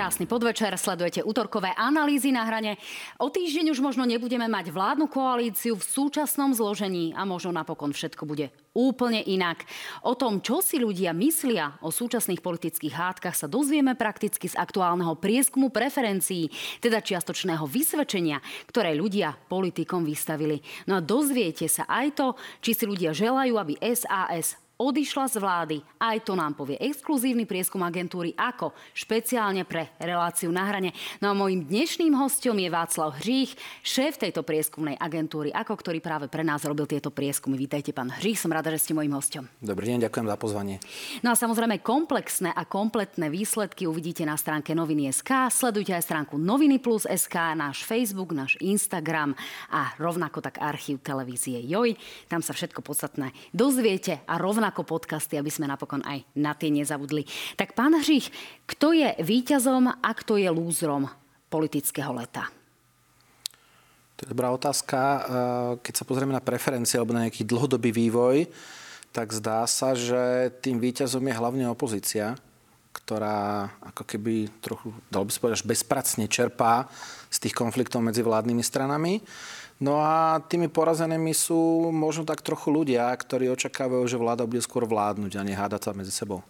Krásny podvečer, sledujete útorkové analýzy na hrane. O týždeň už možno nebudeme mať vládnu koalíciu v súčasnom zložení a možno napokon všetko bude úplne inak. O tom, čo si ľudia myslia o súčasných politických hádkach, sa dozvieme prakticky z aktuálneho prieskumu preferencií, teda čiastočného vysvedčenia, ktoré ľudia politikom vystavili. No a dozviete sa aj to, či si ľudia želajú, aby SAS odišla z vlády. Aj to nám povie exkluzívny prieskum agentúry ako špeciálne pre reláciu na hrane. No a môjim dnešným hostom je Václav Hřích, šéf tejto prieskumnej agentúry, ako ktorý práve pre nás robil tieto prieskumy. Vítajte, pán Hřích, som rada, že ste môjim hostom. Dobrý deň, ďakujem za pozvanie. No a samozrejme komplexné a kompletné výsledky uvidíte na stránke noviny.sk. Sledujte aj stránku Noviny Plus SK, náš Facebook, náš Instagram a rovnako tak archív televízie Joj. Tam sa všetko podstatné dozviete a rovnako ako podcasty, aby sme napokon aj na tie nezabudli. Tak pán Hřích, kto je víťazom a kto je lúzrom politického leta? To je dobrá otázka. Eh, keď sa pozrieme na preferencie alebo na nejaký dlhodobý vývoj, tak zdá sa, že tým víťazom je hlavne opozícia, ktorá ako keby trochu, dal by sa povedať, bezpracne čerpá z tých konfliktov medzi vládnymi stranami. No a tými porazenými sú možno tak trochu ľudia, ktorí očakávajú, že vláda bude skôr vládnuť a nehádať sa medzi sebou.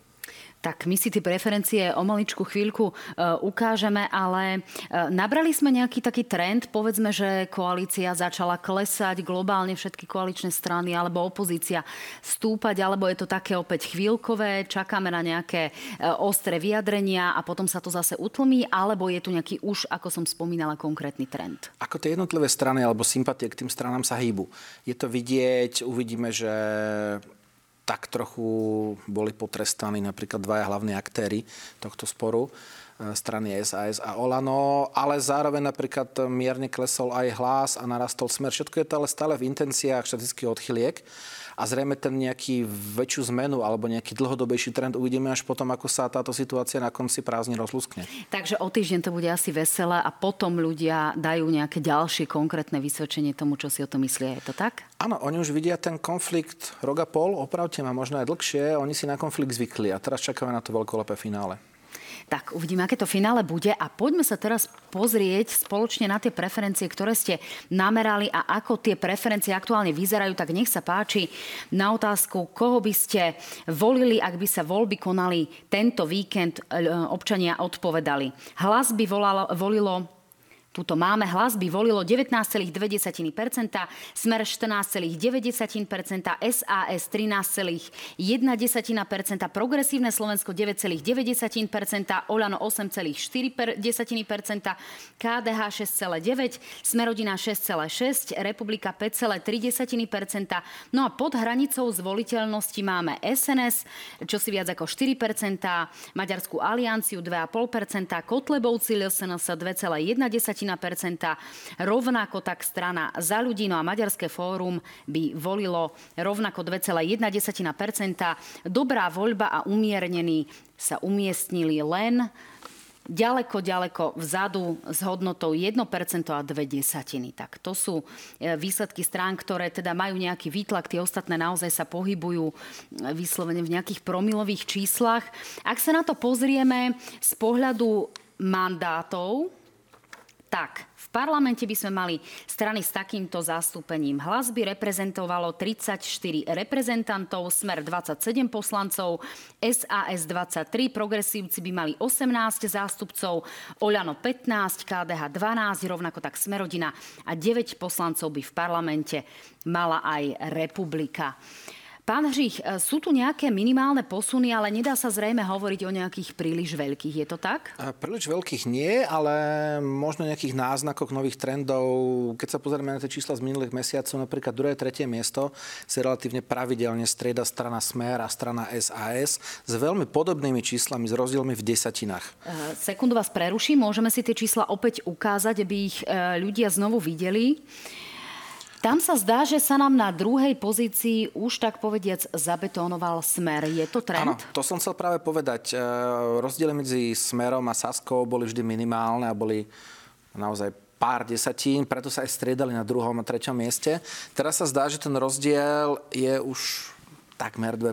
Tak my si tie preferencie o maličku chvíľku e, ukážeme, ale e, nabrali sme nejaký taký trend, povedzme, že koalícia začala klesať globálne všetky koaličné strany alebo opozícia stúpať, alebo je to také opäť chvíľkové, čakáme na nejaké e, ostré vyjadrenia a potom sa to zase utlmí, alebo je tu nejaký už, ako som spomínala, konkrétny trend? Ako tie jednotlivé strany alebo sympatie k tým stranám sa hýbu. Je to vidieť, uvidíme, že tak trochu boli potrestaní napríklad dvaja hlavní aktéry tohto sporu e, strany SAS a Olano, ale zároveň napríklad mierne klesol aj hlas a narastol smer. Všetko je to ale stále v intenciách štatistických odchyliek a zrejme ten nejaký väčšiu zmenu alebo nejaký dlhodobejší trend uvidíme až potom, ako sa táto situácia na konci prázdni rozluskne. Takže o týždeň to bude asi veselé a potom ľudia dajú nejaké ďalšie konkrétne vysvedčenie tomu, čo si o to myslia. Je to tak? Áno, oni už vidia ten konflikt rok a pol, opravte ma možno aj dlhšie, oni si na konflikt zvykli a teraz čakáme na to veľkolepé finále. Tak uvidíme, aké to finále bude a poďme sa teraz pozrieť spoločne na tie preferencie, ktoré ste namerali a ako tie preferencie aktuálne vyzerajú. Tak nech sa páči na otázku, koho by ste volili, ak by sa voľby konali tento víkend, e, občania odpovedali. Hlas by volalo, volilo Tuto máme hlas by volilo 19,2%, Smer 14,9%, SAS 13,1%, Progresívne Slovensko 9,9%, Olano 8,4%, KDH 6,9%, Smerodina 6,6%, Republika 5,3%. No a pod hranicou zvoliteľnosti máme SNS, čo si viac ako 4%, Maďarskú alianciu 2,5%, Kotlebovci LSNS 2,1%, Rovnako tak strana za ľudí, no a Maďarské fórum by volilo rovnako 2,1%. Dobrá voľba a umiernení sa umiestnili len ďaleko, ďaleko vzadu s hodnotou 1% a 2 desatiny. Tak to sú e, výsledky strán, ktoré teda majú nejaký výtlak, tie ostatné naozaj sa pohybujú e, vyslovene v nejakých promilových číslach. Ak sa na to pozrieme z pohľadu mandátov, tak v parlamente by sme mali strany s takýmto zastúpením. Hlas by reprezentovalo 34 reprezentantov, Smer 27 poslancov, SAS 23, progresívci by mali 18 zástupcov, Oľano 15, KDH 12, rovnako tak Smerodina a 9 poslancov by v parlamente mala aj republika. Pán Hřích, e, sú tu nejaké minimálne posuny, ale nedá sa zrejme hovoriť o nejakých príliš veľkých. Je to tak? A príliš veľkých nie, ale možno nejakých náznakoch nových trendov. Keď sa pozrieme na tie čísla z minulých mesiacov, napríklad druhé, tretie miesto si relatívne pravidelne strieda strana Smer a strana SAS s veľmi podobnými číslami, s rozdielmi v desatinách. E, sekundu vás preruším, môžeme si tie čísla opäť ukázať, aby ich e, ľudia znovu videli. Tam sa zdá, že sa nám na druhej pozícii už tak povediac zabetónoval smer. Je to trend? Áno, to som chcel práve povedať. E, rozdiely medzi smerom a Saskou boli vždy minimálne a boli naozaj pár desatín, preto sa aj striedali na druhom a treťom mieste. Teraz sa zdá, že ten rozdiel je už takmer 2%,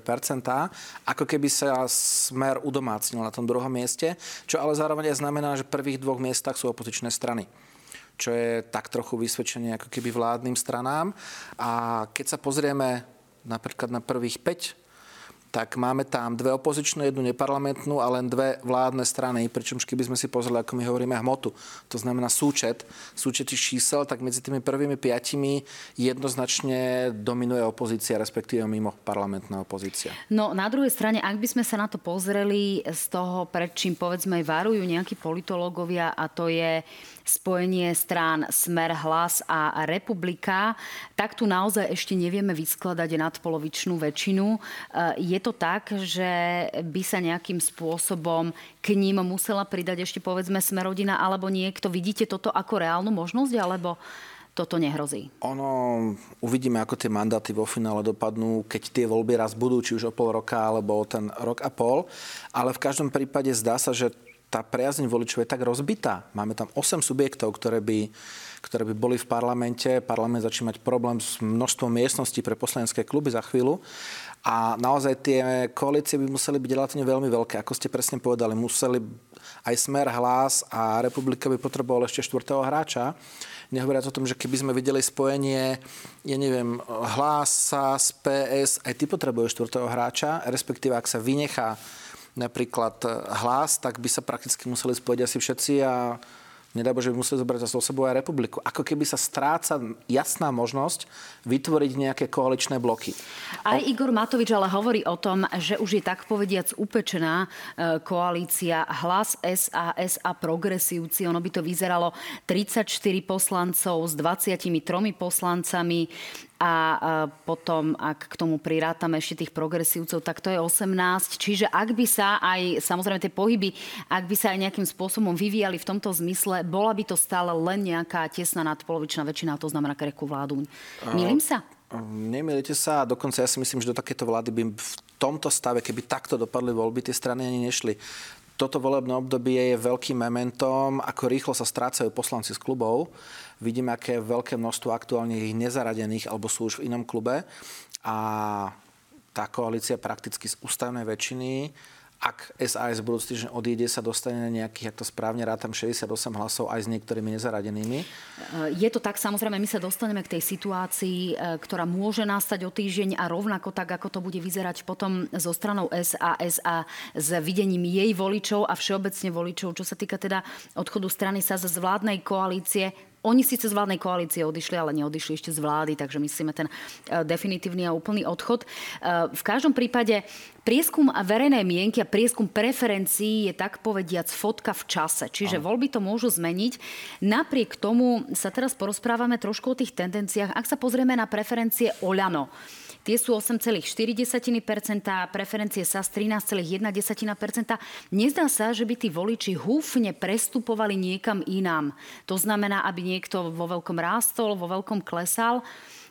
ako keby sa smer udomácnil na tom druhom mieste, čo ale zároveň aj znamená, že v prvých dvoch miestach sú opozičné strany čo je tak trochu vysvedčenie ako keby vládnym stranám. A keď sa pozrieme napríklad na prvých 5 tak máme tam dve opozičné, jednu neparlamentnú a len dve vládne strany, pričom keby sme si pozreli, ako my hovoríme, hmotu, to znamená súčet, súčet čísel, tak medzi tými prvými piatimi jednoznačne dominuje opozícia, respektíve mimo parlamentná opozícia. No na druhej strane, ak by sme sa na to pozreli z toho, pred čím povedzme varujú nejakí politológovia a to je spojenie strán Smer, Hlas a Republika, tak tu naozaj ešte nevieme vyskladať nadpolovičnú väčšinu. Je je to tak, že by sa nejakým spôsobom k ním musela pridať ešte povedzme Smerodina alebo niekto? Vidíte toto ako reálnu možnosť alebo toto nehrozí? Ono, uvidíme, ako tie mandáty vo finále dopadnú, keď tie voľby raz budú, či už o pol roka, alebo o ten rok a pol. Ale v každom prípade zdá sa, že tá priazeň voličov je tak rozbitá. Máme tam 8 subjektov, ktoré by, ktoré by boli v parlamente. Parlament začína mať problém s množstvom miestností pre poslanecké kluby za chvíľu. A naozaj tie koalície by museli byť relatívne veľmi veľké. Ako ste presne povedali, museli aj Smer, Hlas a Republika by potreboval ešte štvrtého hráča. Nehovoriac o tom, že keby sme videli spojenie, ja neviem, Hlasa z PS, aj ty potrebuješ štvrtého hráča, respektíve ak sa vynechá napríklad hlas, tak by sa prakticky museli spojiť asi všetci a nedá Bože, by museli zobrať za sebou aj republiku. Ako keby sa stráca jasná možnosť vytvoriť nejaké koaličné bloky. Aj Igor Matovič ale hovorí o tom, že už je tak povediac upečená e, koalícia Hlas, SAS a Progresívci. Ono by to vyzeralo 34 poslancov s 23 poslancami a potom, ak k tomu prirátame ešte tých progresívcov, tak to je 18. Čiže ak by sa aj, samozrejme tie pohyby, ak by sa aj nejakým spôsobom vyvíjali v tomto zmysle, bola by to stále len nejaká tesná nadpolovičná väčšina, to znamená kreku vládu. Milím sa? Nemýlite sa a dokonca ja si myslím, že do takéto vlády by v tomto stave, keby takto dopadli voľby, tie strany ani nešli toto volebné obdobie je veľkým mementom, ako rýchlo sa strácajú poslanci z klubov. Vidíme, aké veľké množstvo aktuálne ich nezaradených alebo sú už v inom klube. A tá koalícia prakticky z ústavnej väčšiny ak SAS budúci týždeň odíde, sa dostane na nejakých, ak to správne rátam, 68 hlasov aj s niektorými nezaradenými? Je to tak, samozrejme, my sa dostaneme k tej situácii, e, ktorá môže nastať o týždeň a rovnako tak, ako to bude vyzerať potom zo stranou SAS a s videním jej voličov a všeobecne voličov, čo sa týka teda odchodu strany sa z vládnej koalície. Oni síce z vládnej koalície odišli, ale neodišli ešte z vlády, takže myslíme ten e, definitívny a úplný odchod. E, v každom prípade prieskum verejnej mienky a prieskum preferencií je tak povediac fotka v čase. Čiže voľby to môžu zmeniť. Napriek tomu sa teraz porozprávame trošku o tých tendenciách. Ak sa pozrieme na preferencie Oľano, Tie sú 8,4%, preferencie SAS 13,1%. Nezdá sa, že by tí voliči húfne prestupovali niekam inám. To znamená, aby niekto vo veľkom rástol, vo veľkom klesal.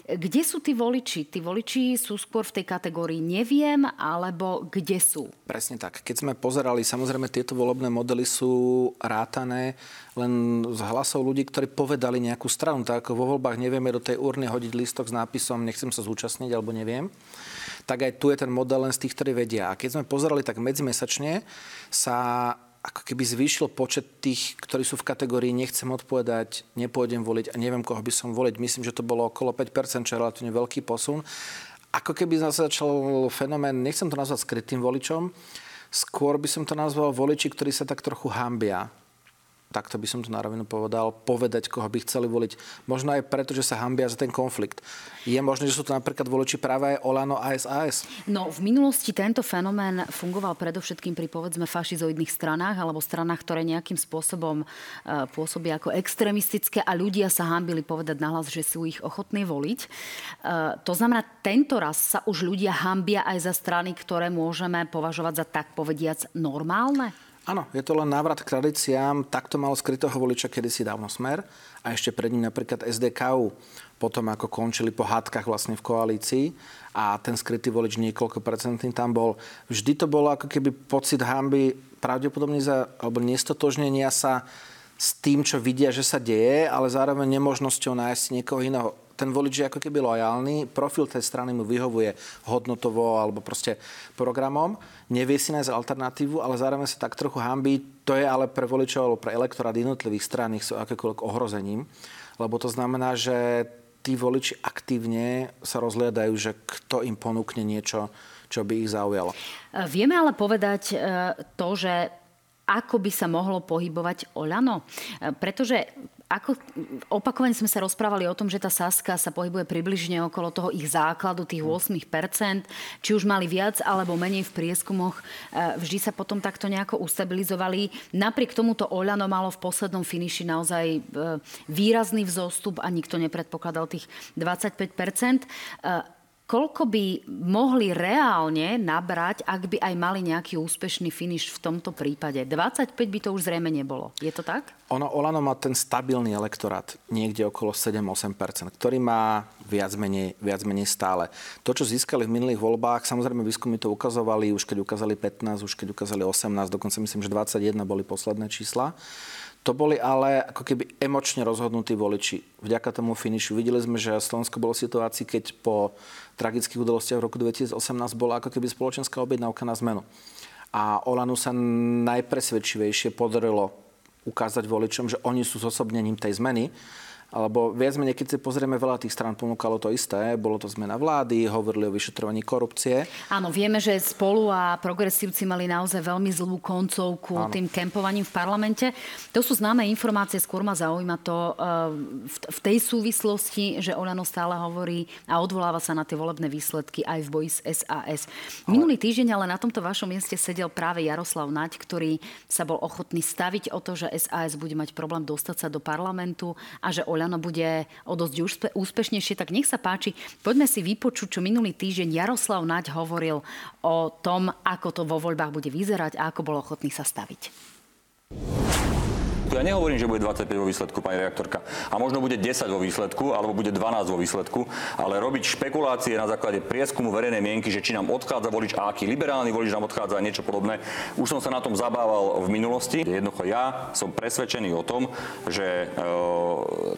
Kde sú tí voliči? Tí voliči sú skôr v tej kategórii neviem, alebo kde sú? Presne tak. Keď sme pozerali, samozrejme tieto volebné modely sú rátané len z hlasov ľudí, ktorí povedali nejakú stranu. Tak ako vo voľbách nevieme do tej urny hodiť lístok s nápisom nechcem sa zúčastniť alebo neviem tak aj tu je ten model len z tých, ktorí vedia. A keď sme pozerali, tak medzimesačne sa ako keby zvýšil počet tých, ktorí sú v kategórii nechcem odpovedať, nepôjdem voliť a neviem, koho by som voliť. Myslím, že to bolo okolo 5%, čo je relatívne veľký posun. Ako keby zase začal fenomén, nechcem to nazvať skrytým voličom, skôr by som to nazval voliči, ktorí sa tak trochu hambia takto by som to na povedal, povedať, koho by chceli voliť. Možno aj preto, že sa hambia za ten konflikt. Je možné, že sú to napríklad voliči práve aj Olano a SAS? No, v minulosti tento fenomén fungoval predovšetkým pri povedzme fašizoidných stranách alebo stranách, ktoré nejakým spôsobom uh, pôsobia ako extrémistické a ľudia sa hambili povedať nahlas, že sú ich ochotní voliť. Uh, to znamená, tento raz sa už ľudia hambia aj za strany, ktoré môžeme považovať za tak povediac normálne? Áno, je to len návrat k tradíciám. Takto mal skrytého voliča kedysi dávno smer a ešte pred ním napríklad SDKU. Potom ako končili po hádkach vlastne v koalícii a ten skrytý volič niekoľko percentný tam bol. Vždy to bolo ako keby pocit hamby pravdepodobne za, alebo nestotožnenia sa s tým, čo vidia, že sa deje, ale zároveň nemožnosťou nájsť niekoho iného. Ten volič je ako keby lojálny, profil tej strany mu vyhovuje hodnotovo alebo proste programom, nevie si nájsť alternatívu, ale zároveň sa tak trochu hambí. To je ale pre voličov alebo pre elektorát jednotlivých strán, sú akékoľvek ohrozením, lebo to znamená, že tí voliči aktívne sa rozhliadajú, že kto im ponúkne niečo, čo by ich zaujalo. Vieme ale povedať e, to, že ako by sa mohlo pohybovať Oľano? E, pretože ako, opakovane sme sa rozprávali o tom, že tá Saska sa pohybuje približne okolo toho ich základu, tých 8%. Či už mali viac alebo menej v prieskumoch, e, vždy sa potom takto nejako ustabilizovali. Napriek tomuto Oľano malo v poslednom finiši naozaj výrazný vzostup a nikto nepredpokladal tých 25% koľko by mohli reálne nabrať, ak by aj mali nejaký úspešný finish v tomto prípade? 25 by to už zrejme nebolo. Je to tak? Ono, Olano má ten stabilný elektorát, niekde okolo 7-8%, ktorý má viac menej, viac menej stále. To, čo získali v minulých voľbách, samozrejme výskumy to ukazovali, už keď ukázali 15, už keď ukázali 18, dokonca myslím, že 21 boli posledné čísla. To boli ale ako keby emočne rozhodnutí voliči. Vďaka tomu finišu videli sme, že Slovensko bolo v situácii, keď po tragických udalostiach v roku 2018 bola ako keby spoločenská objednávka na zmenu. A Olanu sa najpresvedčivejšie podarilo ukázať voličom, že oni sú zosobnením tej zmeny alebo viac menej, keď si pozrieme, veľa tých strán ponúkalo to isté. Bolo to zmena vlády, hovorili o vyšetrovaní korupcie. Áno, vieme, že spolu a progresívci mali naozaj veľmi zlú koncovku Áno. tým kempovaním v parlamente. To sú známe informácie, skôr ma zaujíma to eh, v tej súvislosti, že Olano stále hovorí a odvoláva sa na tie volebné výsledky aj v boji s SAS. Minulý týždeň ale na tomto vašom mieste sedel práve Jaroslav Naď, ktorý sa bol ochotný staviť o to, že SAS bude mať problém dostať sa do parlamentu a že Oľano bude o dosť úspešnejšie, tak nech sa páči. Poďme si vypočuť, čo minulý týždeň Jaroslav Naď hovoril o tom, ako to vo voľbách bude vyzerať a ako bol ochotný sa staviť. Ja nehovorím, že bude 25 vo výsledku, pani reaktorka. A možno bude 10 vo výsledku, alebo bude 12 vo výsledku. Ale robiť špekulácie na základe prieskumu verejnej mienky, že či nám odchádza volič a aký liberálny volič nám odchádza a niečo podobné. Už som sa na tom zabával v minulosti. Jednoducho ja som presvedčený o tom, že e,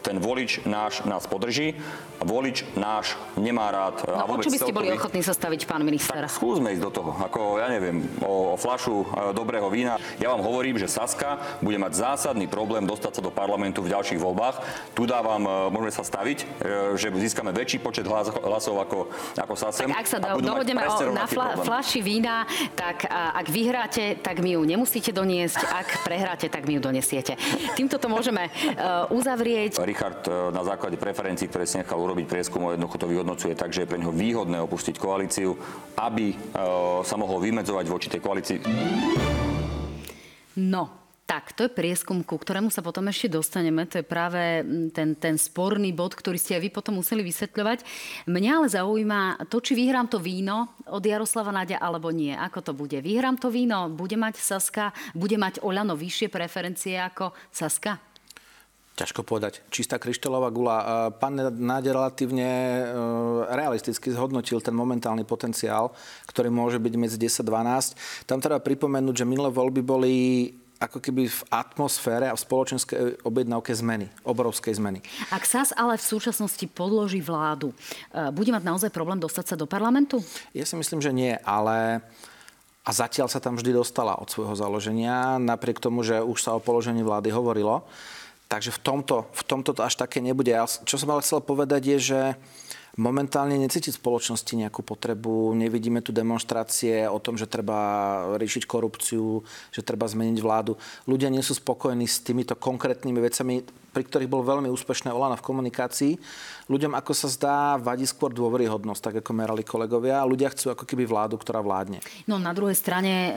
ten volič náš nás podrží. Volič náš nemá rád. No, a vôbec čo by ste boli ochotní sa staviť, pán minister? Tak skúsme ísť do toho. Ako, ja neviem, o, o flašu e, dobrého vína. Ja vám hovorím, že Saska bude mať zásad zásadný problém dostať sa do parlamentu v ďalších voľbách. Tu dávam, e, môžeme sa staviť, e, že získame väčší počet hlas, hlasov ako, ako SASEM. Tak ak sa do, dohodneme na fla, flaši vína, tak ak vyhráte, tak mi ju nemusíte doniesť. Ak prehráte, tak mi ju donesiete. Týmto to môžeme uh, uzavrieť. Richard na základe preferencií, ktoré si nechal urobiť prieskum, jednoducho to vyhodnocuje tak, že je pre neho výhodné opustiť koalíciu, aby uh, sa mohol vymedzovať voči tej koalícii. No, tak, to je prieskum, ku ktorému sa potom ešte dostaneme. To je práve mm, ten, ten sporný bod, ktorý ste aj vy potom museli vysvetľovať. Mňa ale zaujíma to, či vyhrám to víno od Jaroslava Nadia alebo nie. Ako to bude? Vyhrám to víno, bude mať Saska, bude mať Oľano vyššie preferencie ako Saska? Ťažko povedať. Čistá kryštálová gula. Pán Náde relatívne e, realisticky zhodnotil ten momentálny potenciál, ktorý môže byť medzi 10-12. Tam treba pripomenúť, že minulé voľby boli ako keby v atmosfére a v spoločenskej objednávke zmeny, obrovskej zmeny. Ak SAS ale v súčasnosti podloží vládu, e, bude mať naozaj problém dostať sa do parlamentu? Ja si myslím, že nie, ale a zatiaľ sa tam vždy dostala od svojho založenia, napriek tomu, že už sa o položení vlády hovorilo. Takže v tomto, v tomto to až také nebude. Čo som ale chcel povedať je, že momentálne necíti spoločnosti nejakú potrebu, nevidíme tu demonstrácie o tom, že treba riešiť korupciu, že treba zmeniť vládu. Ľudia nie sú spokojní s týmito konkrétnymi vecami pri ktorých bol veľmi úspešné Olana v komunikácii. Ľuďom, ako sa zdá, vadí skôr dôveryhodnosť, tak ako merali kolegovia. A ľudia chcú ako keby vládu, ktorá vládne. No na druhej strane e,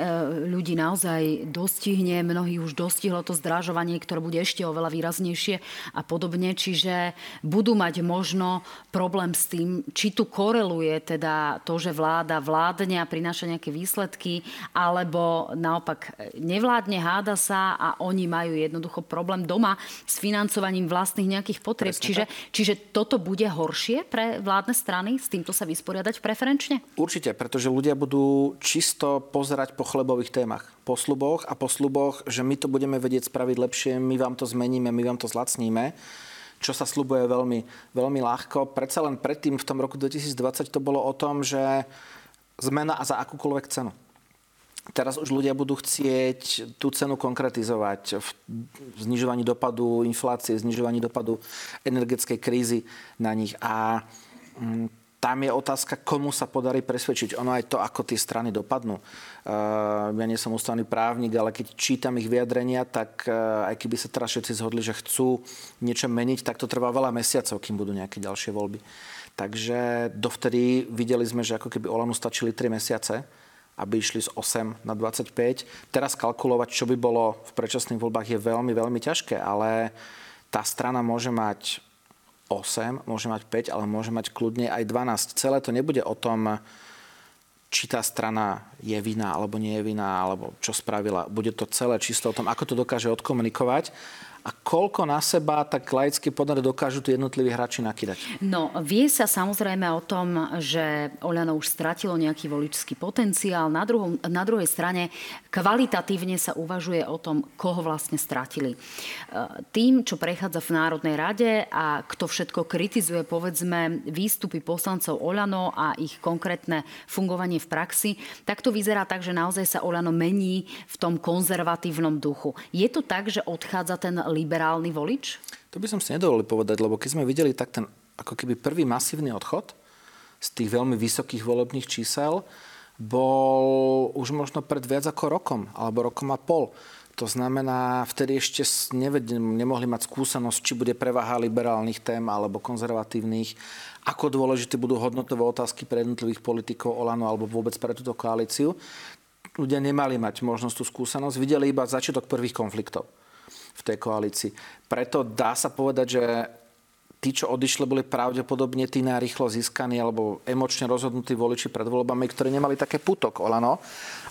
ľudí naozaj dostihne, mnohí už dostihlo to zdražovanie, ktoré bude ešte oveľa výraznejšie a podobne. Čiže budú mať možno problém s tým, či tu koreluje teda to, že vláda vládne a prináša nejaké výsledky, alebo naopak nevládne, háda sa a oni majú jednoducho problém doma s financovaním vlastných nejakých potrieb. čiže, čiže toto bude horšie pre vládne strany s týmto sa vysporiadať preferenčne? Určite, pretože ľudia budú čisto pozerať po chlebových témach. Po sluboch a po sluboch, že my to budeme vedieť spraviť lepšie, my vám to zmeníme, my vám to zlacníme. čo sa slubuje veľmi, veľmi ľahko. Predsa len predtým v tom roku 2020 to bolo o tom, že zmena a za akúkoľvek cenu. Teraz už ľudia budú chcieť tú cenu konkretizovať v znižovaní dopadu inflácie, znižovaní dopadu energetickej krízy na nich. A mm, tam je otázka, komu sa podarí presvedčiť. Ono aj to, ako tie strany dopadnú. Uh, ja nie som ústavný právnik, ale keď čítam ich vyjadrenia, tak uh, aj keby sa teraz všetci zhodli, že chcú niečo meniť, tak to trvá veľa mesiacov, kým budú nejaké ďalšie voľby. Takže dovtedy videli sme, že ako keby Olanu stačili 3 mesiace, aby išli z 8 na 25. Teraz kalkulovať, čo by bolo v predčasných voľbách, je veľmi, veľmi ťažké, ale tá strana môže mať 8, môže mať 5, ale môže mať kľudne aj 12. Celé to nebude o tom, či tá strana je vina alebo nie je vina, alebo čo spravila. Bude to celé čisto o tom, ako to dokáže odkomunikovať a koľko na seba tak laicky podľa dokážu tí jednotliví hráči nakýdať? No, vie sa samozrejme o tom, že Oľano už stratilo nejaký voličský potenciál. Na, druhom, na druhej strane kvalitatívne sa uvažuje o tom, koho vlastne stratili. E, tým, čo prechádza v Národnej rade a kto všetko kritizuje, povedzme, výstupy poslancov Oľano a ich konkrétne fungovanie v praxi, tak to vyzerá tak, že naozaj sa Oľano mení v tom konzervatívnom duchu. Je to tak, že odchádza ten liberálny volič? To by som si nedovolil povedať, lebo keď sme videli tak ten ako keby prvý masívny odchod z tých veľmi vysokých volebných čísel, bol už možno pred viac ako rokom, alebo rokom a pol. To znamená, vtedy ešte nemohli mať skúsenosť, či bude prevaha liberálnych tém alebo konzervatívnych, ako dôležité budú hodnotové otázky pre jednotlivých politikov Olano alebo vôbec pre túto koalíciu. Ľudia nemali mať možnosť tú skúsenosť, videli iba začiatok prvých konfliktov v tej koalícii. Preto dá sa povedať, že tí, čo odišli, boli pravdepodobne tí najrychlo získaní alebo emočne rozhodnutí voliči pred voľbami, ktorí nemali také putok, Olano,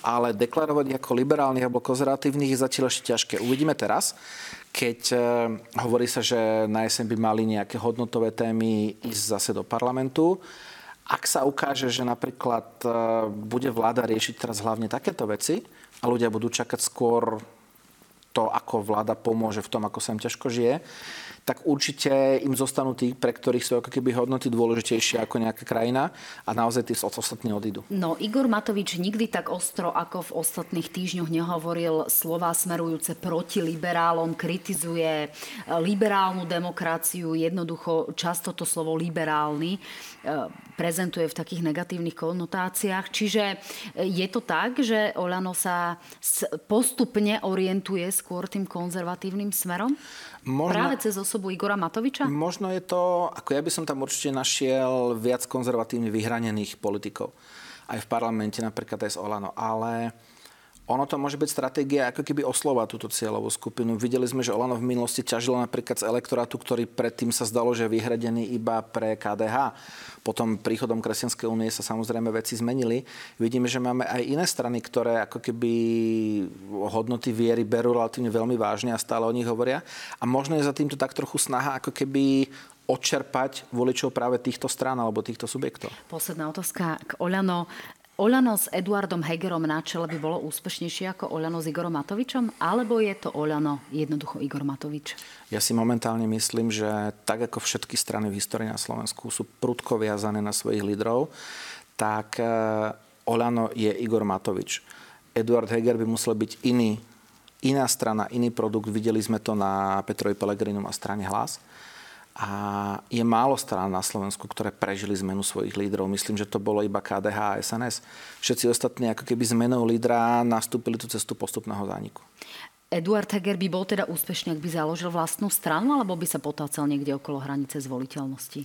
ale deklarovať ako liberálnych alebo konzervatívnych je zatiaľ ešte ťažké. Uvidíme teraz, keď e, hovorí sa, že na jeseň by mali nejaké hodnotové témy ísť zase do parlamentu. Ak sa ukáže, že napríklad e, bude vláda riešiť teraz hlavne takéto veci a ľudia budú čakať skôr to, ako vláda pomôže v tom, ako sa im ťažko žije, tak určite im zostanú tí, pre ktorých sú ako keby hodnoty dôležitejšie ako nejaká krajina a naozaj tí ostatní odídu. No Igor Matovič nikdy tak ostro ako v ostatných týždňoch nehovoril slova smerujúce proti liberálom, kritizuje e, liberálnu demokraciu, jednoducho často to slovo liberálny e, prezentuje v takých negatívnych konotáciách. Čiže e, je to tak, že Olano sa postupne orientuje skôr tým konzervatívnym smerom? Možno, Práve cez osobu Igora Matoviča? Možno je to, ako ja by som tam určite našiel viac konzervatívne vyhranených politikov. Aj v parlamente, napríklad aj z Olano. Ale ono to môže byť stratégia ako keby oslovať túto cieľovú skupinu. Videli sme, že Olano v minulosti ťažilo napríklad z elektorátu, ktorý predtým sa zdalo, že je vyhradený iba pre KDH. Potom príchodom Kresťanskej únie sa samozrejme veci zmenili. Vidíme, že máme aj iné strany, ktoré ako keby hodnoty viery berú relatívne veľmi vážne a stále o nich hovoria. A možno je za týmto tak trochu snaha ako keby odčerpať voličov práve týchto strán alebo týchto subjektov. Posledná otázka k Oľano. Oľano s Eduardom Hegerom na čele by bolo úspešnejšie ako Oľano s Igorom Matovičom? Alebo je to Oľano jednoducho Igor Matovič? Ja si momentálne myslím, že tak ako všetky strany v histórii na Slovensku sú prudko viazané na svojich lídrov, tak e, Oľano je Igor Matovič. Eduard Heger by musel byť iný, iná strana, iný produkt. Videli sme to na Petrovi Pelegrinom a strane Hlas a je málo strán na Slovensku, ktoré prežili zmenu svojich lídrov. Myslím, že to bolo iba KDH a SNS. Všetci ostatní ako keby zmenou lídra nastúpili tú cestu postupného zániku. Eduard Heger by bol teda úspešný, ak by založil vlastnú stranu, alebo by sa potácal niekde okolo hranice zvoliteľnosti?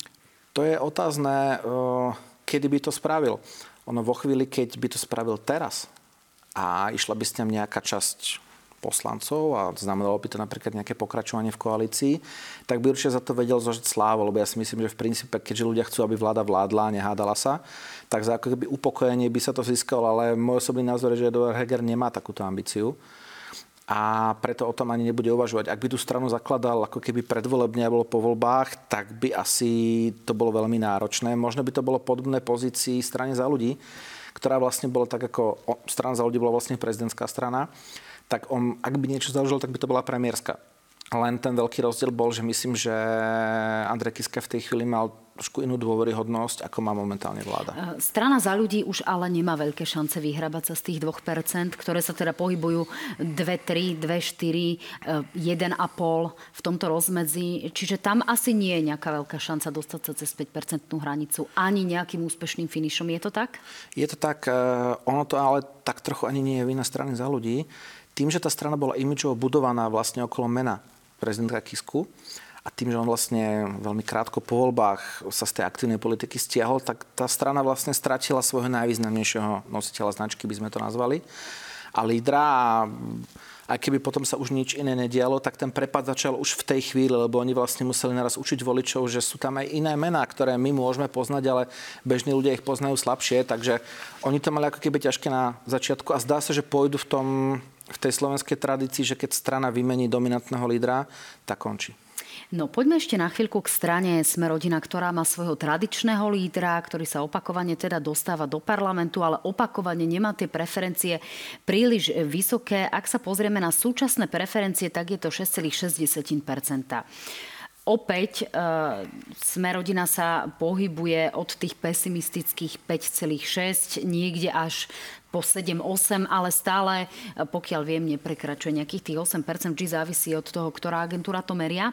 To je otázne, kedy by to spravil. Ono vo chvíli, keď by to spravil teraz a išla by s ňom nejaká časť poslancov a znamenalo by to napríklad nejaké pokračovanie v koalícii, tak by určite za to vedel zožiť slávu, lebo ja si myslím, že v princípe, keďže ľudia chcú, aby vláda vládla a nehádala sa, tak za ako keby upokojenie by sa to získalo, ale môj osobný názor je, že Eduard Heger nemá takúto ambíciu a preto o tom ani nebude uvažovať. Ak by tú stranu zakladal ako keby predvolebne a bolo po voľbách, tak by asi to bolo veľmi náročné. Možno by to bolo podobné pozícii strane za ľudí, ktorá vlastne bola tak ako, strana za ľudí bola vlastne prezidentská strana tak on, ak by niečo založil, tak by to bola premiérska Len ten veľký rozdiel bol, že myslím, že Andrej Kiska v tej chvíli mal trošku inú dôveryhodnosť, ako má momentálne vláda. E, strana za ľudí už ale nemá veľké šance vyhrabať sa z tých 2%, ktoré sa teda pohybujú 2, 3, 2, 4, 1,5 v tomto rozmedzi. Čiže tam asi nie je nejaká veľká šanca dostať sa cez 5% hranicu ani nejakým úspešným finišom. Je to tak? Je to tak. E, ono to ale tak trochu ani nie je vina strany za ľudí. Tým, že tá strana bola imidžovo budovaná vlastne okolo mena prezidenta Kisku, a tým, že on vlastne veľmi krátko po voľbách sa z tej aktívnej politiky stiahol, tak tá strana vlastne stratila svojho najvýznamnejšieho nositeľa značky, by sme to nazvali, a lídra. A aj keby potom sa už nič iné nedialo, tak ten prepad začal už v tej chvíli, lebo oni vlastne museli naraz učiť voličov, že sú tam aj iné mená, ktoré my môžeme poznať, ale bežní ľudia ich poznajú slabšie, takže oni to mali ako keby ťažké na začiatku a zdá sa, že pôjdu v tom v tej slovenskej tradícii, že keď strana vymení dominantného lídra, tak končí. No poďme ešte na chvíľku k strane Sme rodina, ktorá má svojho tradičného lídra, ktorý sa opakovane teda dostáva do parlamentu, ale opakovane nemá tie preferencie príliš vysoké. Ak sa pozrieme na súčasné preferencie, tak je to 6,6%. Opäť e, Smerodina sa pohybuje od tých pesimistických 5,6 niekde až po 7-8, ale stále, pokiaľ viem, neprekračuje nejakých tých 8%, vždy závisí od toho, ktorá agentúra to meria.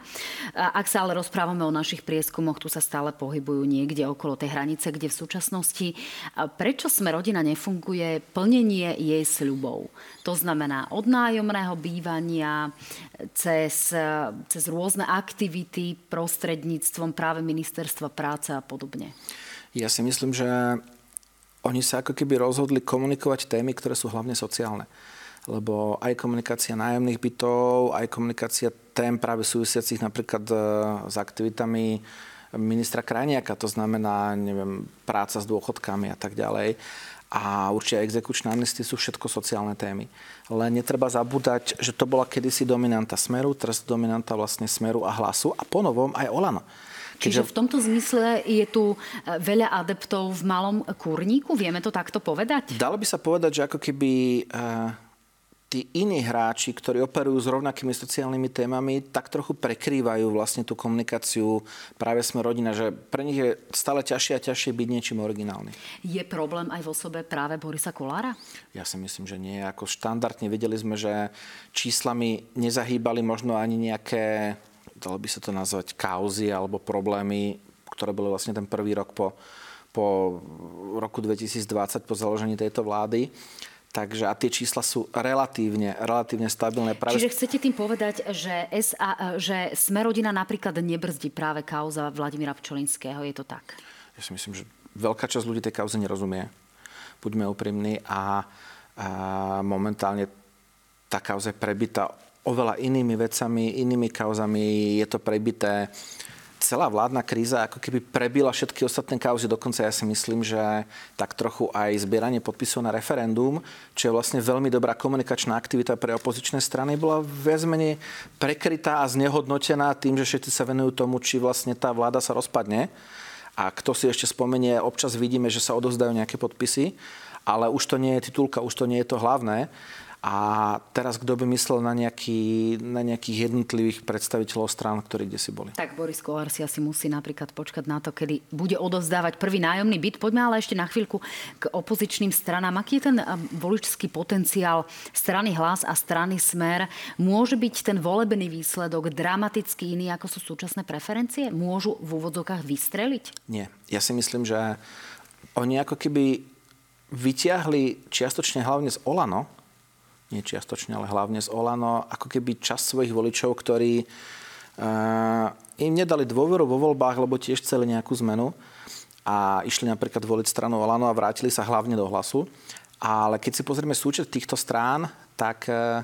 Ak sa ale rozprávame o našich prieskumoch, tu sa stále pohybujú niekde okolo tej hranice, kde v súčasnosti. Prečo sme rodina nefunguje plnenie jej sľubov? To znamená od nájomného bývania cez, cez rôzne aktivity prostredníctvom práve ministerstva práce a podobne. Ja si myslím, že oni sa ako keby rozhodli komunikovať témy, ktoré sú hlavne sociálne. Lebo aj komunikácia nájomných bytov, aj komunikácia tém práve súvisiacich napríklad e, s aktivitami ministra Krajniaka, to znamená, neviem, práca s dôchodkami a tak ďalej. A určite exekučné amnestie sú všetko sociálne témy. Len netreba zabúdať, že to bola kedysi dominanta Smeru, teraz dominanta vlastne Smeru a Hlasu a ponovom aj Olano. Čiže v tomto zmysle je tu e, veľa adeptov v malom kurníku? Vieme to takto povedať? Dalo by sa povedať, že ako keby uh, tí iní hráči, ktorí operujú s rovnakými sociálnymi témami, tak trochu prekrývajú vlastne tú komunikáciu práve sme rodina, že pre nich je stále ťažšie a ťažšie byť niečím originálny. Je problém aj v osobe práve Borisa Kolára? Ja si myslím, že nie. Ako štandardne videli sme, že číslami nezahýbali možno ani nejaké dalo by sa to nazvať kauzy alebo problémy, ktoré boli vlastne ten prvý rok po, po roku 2020, po založení tejto vlády. Takže a tie čísla sú relatívne, relatívne stabilné. Práve... Čiže chcete tým povedať, že, SA, že Smerodina napríklad nebrzdí práve kauza Vladimíra Pčolinského, je to tak? Ja si myslím, že veľká časť ľudí tej kauze nerozumie. Buďme úprimní a, a momentálne tá kauza je prebita oveľa inými vecami, inými kauzami. Je to prebité. Celá vládna kríza ako keby prebila všetky ostatné kauzy. Dokonca ja si myslím, že tak trochu aj zbieranie podpisov na referendum, čo je vlastne veľmi dobrá komunikačná aktivita pre opozičné strany, bola viac menej prekrytá a znehodnotená tým, že všetci sa venujú tomu, či vlastne tá vláda sa rozpadne. A kto si ešte spomenie, občas vidíme, že sa odozdajú nejaké podpisy, ale už to nie je titulka, už to nie je to hlavné. A teraz kto by myslel na, nejaký, na nejakých jednotlivých predstaviteľov strán, ktorí kde si boli? Tak Boris Kolár si asi musí napríklad počkať na to, kedy bude odovzdávať prvý nájomný byt. Poďme ale ešte na chvíľku k opozičným stranám. Aký je ten voličský potenciál strany Hlas a strany Smer? Môže byť ten volebný výsledok dramaticky iný, ako sú súčasné preferencie? Môžu v úvodzokách vystreliť? Nie. Ja si myslím, že oni ako keby vyťahli čiastočne hlavne z Olano, nie čiastočne, ale hlavne z Olano, ako keby čas svojich voličov, ktorí uh, im nedali dôveru vo voľbách, lebo tiež chceli nejakú zmenu a išli napríklad voliť stranu Olano a vrátili sa hlavne do hlasu. Ale keď si pozrieme súčet týchto strán, tak uh,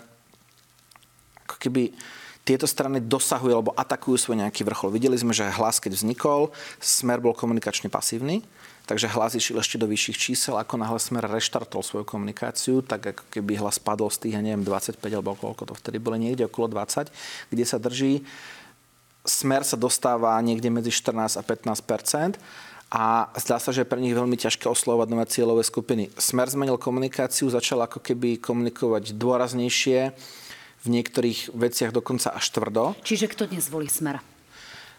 ako keby tieto strany dosahujú alebo atakujú svoj nejaký vrchol. Videli sme, že hlas, keď vznikol, smer bol komunikačne pasívny Takže hlas išiel ešte do vyšších čísel, ako náhle Smer reštartol svoju komunikáciu, tak ako keby hlas padol z tých, ja neviem, 25 alebo koľko to vtedy bolo, niekde okolo 20, kde sa drží. Smer sa dostáva niekde medzi 14 a 15% a zdá sa, že je pre nich veľmi ťažké oslovať nové cieľové skupiny. Smer zmenil komunikáciu, začal ako keby komunikovať dôraznejšie, v niektorých veciach dokonca až tvrdo. Čiže kto dnes volí Smer?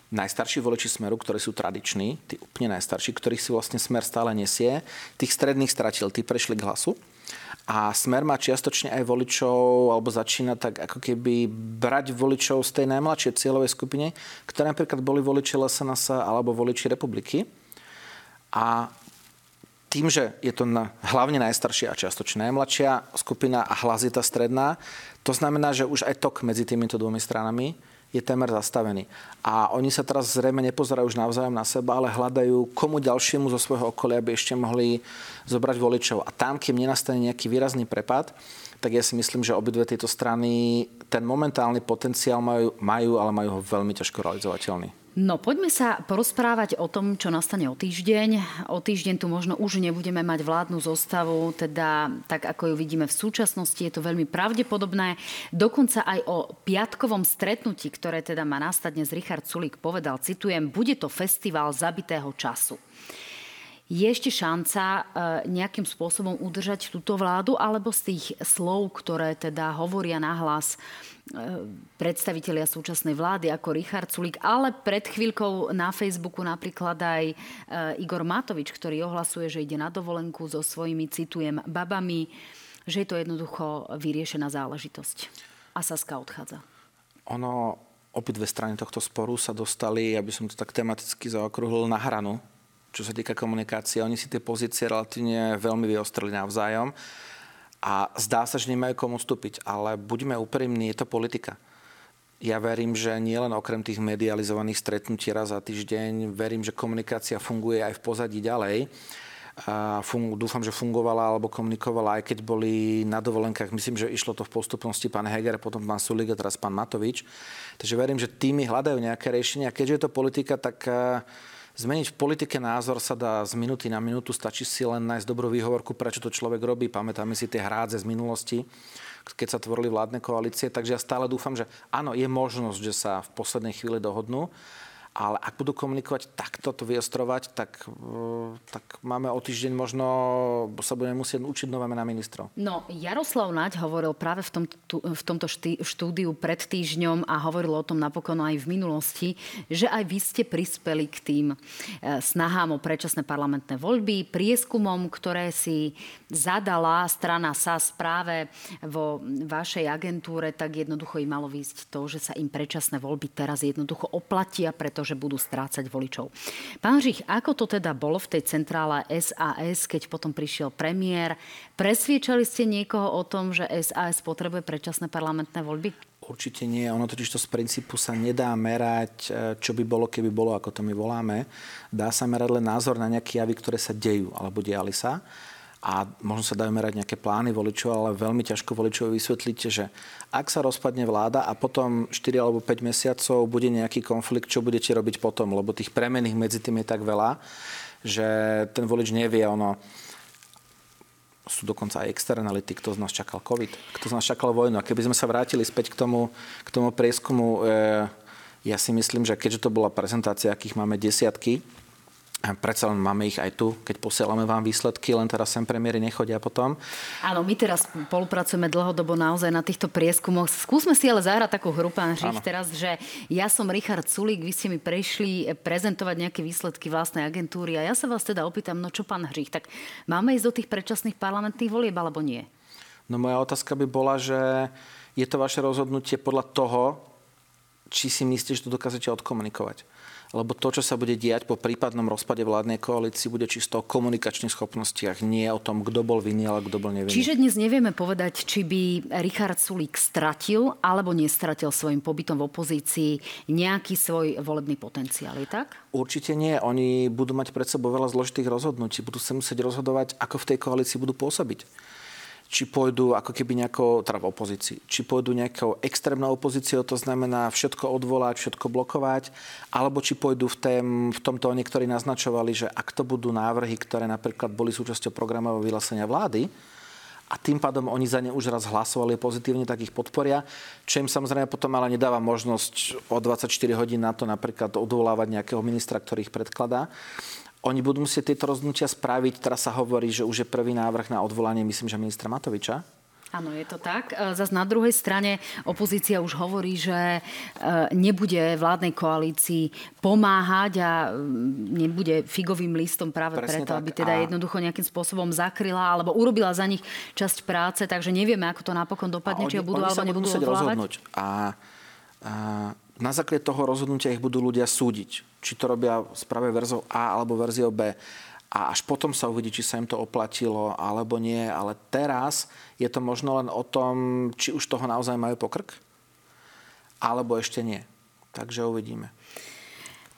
Najstarší voliči Smeru, ktorí sú tradiční, tí úplne najstarší, ktorých si vlastne Smer stále nesie, tých stredných stratil, tí prešli k hlasu. A Smer má čiastočne aj voličov, alebo začína tak ako keby brať voličov z tej najmladšej cieľovej skupine, ktoré napríklad boli voliči LSNS alebo voliči republiky. A tým, že je to na, hlavne najstaršia a čiastočne najmladšia skupina a hlas je tá stredná, to znamená, že už aj tok medzi týmito dvomi stranami je témer zastavený. A oni sa teraz zrejme nepozerajú už navzájom na seba, ale hľadajú komu ďalšiemu zo svojho okolia, aby ešte mohli zobrať voličov. A tam, kým nenastane nejaký výrazný prepad, tak ja si myslím, že obidve tieto strany ten momentálny potenciál majú, majú ale majú ho veľmi ťažko realizovateľný. No poďme sa porozprávať o tom, čo nastane o týždeň. O týždeň tu možno už nebudeme mať vládnu zostavu, teda tak ako ju vidíme v súčasnosti, je to veľmi pravdepodobné. Dokonca aj o piatkovom stretnutí, ktoré teda má nastať dnes Richard Sulík povedal, citujem, bude to festival zabitého času. Je ešte šanca e, nejakým spôsobom udržať túto vládu, alebo z tých slov, ktoré teda hovoria nahlas e, predstavitelia súčasnej vlády ako Richard Sulík, ale pred chvíľkou na Facebooku napríklad aj e, Igor Matovič, ktorý ohlasuje, že ide na dovolenku so svojimi, citujem, babami, že je to jednoducho vyriešená záležitosť. A Saska odchádza. Ono, obidve strany tohto sporu sa dostali, aby som to tak tematicky zaokrúhlil, na hranu čo sa týka komunikácie. Oni si tie pozície relatívne veľmi vyostrili navzájom a zdá sa, že nemajú komu vstúpiť. Ale buďme úprimní, je to politika. Ja verím, že nielen okrem tých medializovaných stretnutí raz za týždeň, verím, že komunikácia funguje aj v pozadí ďalej. A fun- dúfam, že fungovala alebo komunikovala, aj keď boli na dovolenkách. Myslím, že išlo to v postupnosti pán Heger, potom pán Sulik a teraz pán Matovič. Takže verím, že týmy hľadajú nejaké riešenia. Keďže je to politika, tak Zmeniť v politike názor sa dá z minúty na minútu, stačí si len nájsť dobrú výhovorku, prečo to človek robí. Pamätáme si tie hrádze z minulosti, keď sa tvorili vládne koalície. Takže ja stále dúfam, že áno, je možnosť, že sa v poslednej chvíli dohodnú ale ak budú komunikovať takto, to vyostrovať, tak, e, tak máme o týždeň možno, sa budeme musieť učiť nové mená ministrov. No, Jaroslav Naď hovoril práve v, tom, tu, v tomto štúdiu pred týždňom a hovoril o tom napokon aj v minulosti, že aj vy ste prispeli k tým e, snahám o predčasné parlamentné voľby, prieskumom, ktoré si zadala strana SAS práve vo vašej agentúre, tak jednoducho im malo výsť to, že sa im predčasné voľby teraz jednoducho oplatia, preto pretože budú strácať voličov. Pán Žich, ako to teda bolo v tej centrále SAS, keď potom prišiel premiér? Presviečali ste niekoho o tom, že SAS potrebuje predčasné parlamentné voľby? Určite nie. Ono totiž to z princípu sa nedá merať, e, čo by bolo, keby bolo, ako to my voláme. Dá sa merať len názor na nejaké javy, ktoré sa dejú alebo diali sa a možno sa dajú merať nejaké plány voličov, ale veľmi ťažko voličov vysvetlíte, že ak sa rozpadne vláda a potom 4 alebo 5 mesiacov bude nejaký konflikt, čo budete robiť potom, lebo tých premených medzi tým je tak veľa, že ten volič nevie, ono, sú dokonca aj externality, kto z nás čakal COVID, kto z nás čakal vojnu. A keby sme sa vrátili späť k tomu, k tomu prieskumu, e, ja si myslím, že keďže to bola prezentácia, akých máme desiatky, a predsa len máme ich aj tu, keď posielame vám výsledky, len teraz sem premiéry nechodia potom. Áno, my teraz spolupracujeme dlhodobo naozaj na týchto prieskumoch. Skúsme si ale zahrať takú hru, pán Žich, teraz, že ja som Richard Sulík, vy ste mi prešli prezentovať nejaké výsledky vlastnej agentúry a ja sa vás teda opýtam, no čo pán Hřích, tak máme ísť do tých predčasných parlamentných volieb alebo nie? No moja otázka by bola, že je to vaše rozhodnutie podľa toho, či si myslíte, že to dokážete odkomunikovať lebo to, čo sa bude diať po prípadnom rozpade vládnej koalícii, bude čisto o komunikačných schopnostiach, nie o tom, kto bol vinný, ale kto bol nevinný. Čiže dnes nevieme povedať, či by Richard Sulík stratil alebo nestratil svojim pobytom v opozícii nejaký svoj volebný potenciál. Je tak? Určite nie. Oni budú mať pred sebou veľa zložitých rozhodnutí. Budú sa musieť rozhodovať, ako v tej koalícii budú pôsobiť či pôjdu ako keby nejako, teda v opozícii, či pôjdu nejakou extrémnou opozíciou, to znamená všetko odvolať, všetko blokovať, alebo či pôjdu v, tém, v tomto niektorí naznačovali, že ak to budú návrhy, ktoré napríklad boli súčasťou programového vyhlásenia vlády, a tým pádom oni za ne už raz hlasovali pozitívne, tak ich podporia, čo im samozrejme potom ale nedáva možnosť o 24 hodín na to napríklad odvolávať nejakého ministra, ktorý ich predkladá. Oni budú musieť tieto rozhodnutia spraviť. Teraz sa hovorí, že už je prvý návrh na odvolanie, myslím, že ministra Matoviča. Áno, je to tak. E, Zas na druhej strane opozícia už hovorí, že e, nebude vládnej koalícii pomáhať a mm, nebude figovým listom práve Presne preto, tak. aby teda a... jednoducho nejakým spôsobom zakryla alebo urobila za nich časť práce, takže nevieme, ako to napokon dopadne, oni, či ho budú alebo nebudú odvolávať. A, a na základe toho rozhodnutia ich budú ľudia súdiť. Či to robia práve verziou A alebo verziou B a až potom sa uvidí, či sa im to oplatilo alebo nie. Ale teraz je to možno len o tom, či už toho naozaj majú pokrk, alebo ešte nie. Takže uvidíme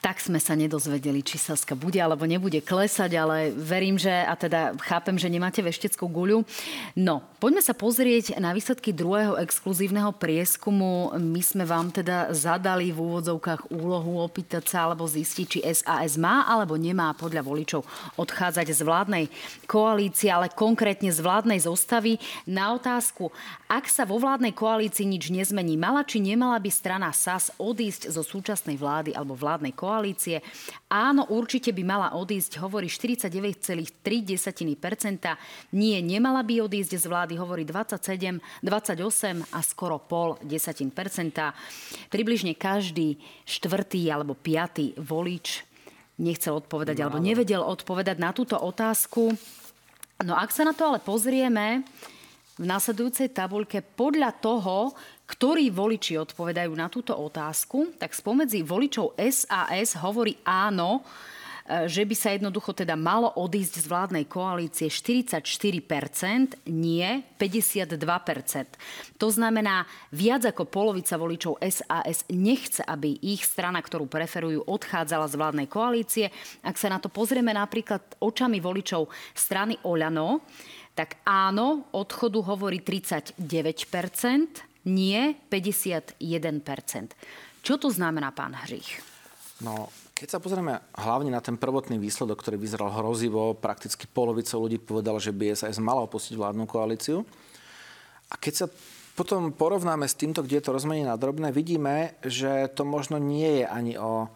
tak sme sa nedozvedeli, či Saska bude alebo nebude klesať, ale verím, že, a teda chápem, že nemáte vešteckú guľu. No, poďme sa pozrieť na výsledky druhého exkluzívneho prieskumu. My sme vám teda zadali v úvodzovkách úlohu opýtať sa alebo zistiť, či SAS má alebo nemá podľa voličov odchádzať z vládnej koalície, ale konkrétne z vládnej zostavy. Na otázku, ak sa vo vládnej koalícii nič nezmení, mala či nemala by strana SAS odísť zo súčasnej vlády alebo vládnej koalície, koalície. Áno, určite by mala odísť, hovorí 49,3%. Nie, nemala by odísť z vlády, hovorí 27, 28 a skoro pol desatín percenta. Približne každý štvrtý alebo piatý volič nechcel odpovedať no, alebo nevedel odpovedať na túto otázku. No ak sa na to ale pozrieme, v následujúcej tabuľke podľa toho, ktorí voliči odpovedajú na túto otázku, tak spomedzi voličov SAS hovorí áno, e, že by sa jednoducho teda malo odísť z vládnej koalície 44%, nie 52%. To znamená, viac ako polovica voličov SAS nechce, aby ich strana, ktorú preferujú, odchádzala z vládnej koalície. Ak sa na to pozrieme napríklad očami voličov strany Oľano, tak áno, odchodu hovorí 39%, nie 51%. Čo to znamená, pán Hřích? No, keď sa pozrieme hlavne na ten prvotný výsledok, ktorý vyzeral hrozivo, prakticky polovica ľudí povedala, že by SAS mala opustiť vládnu koalíciu. A keď sa potom porovnáme s týmto, kde je to rozmenie na drobné, vidíme, že to možno nie je ani o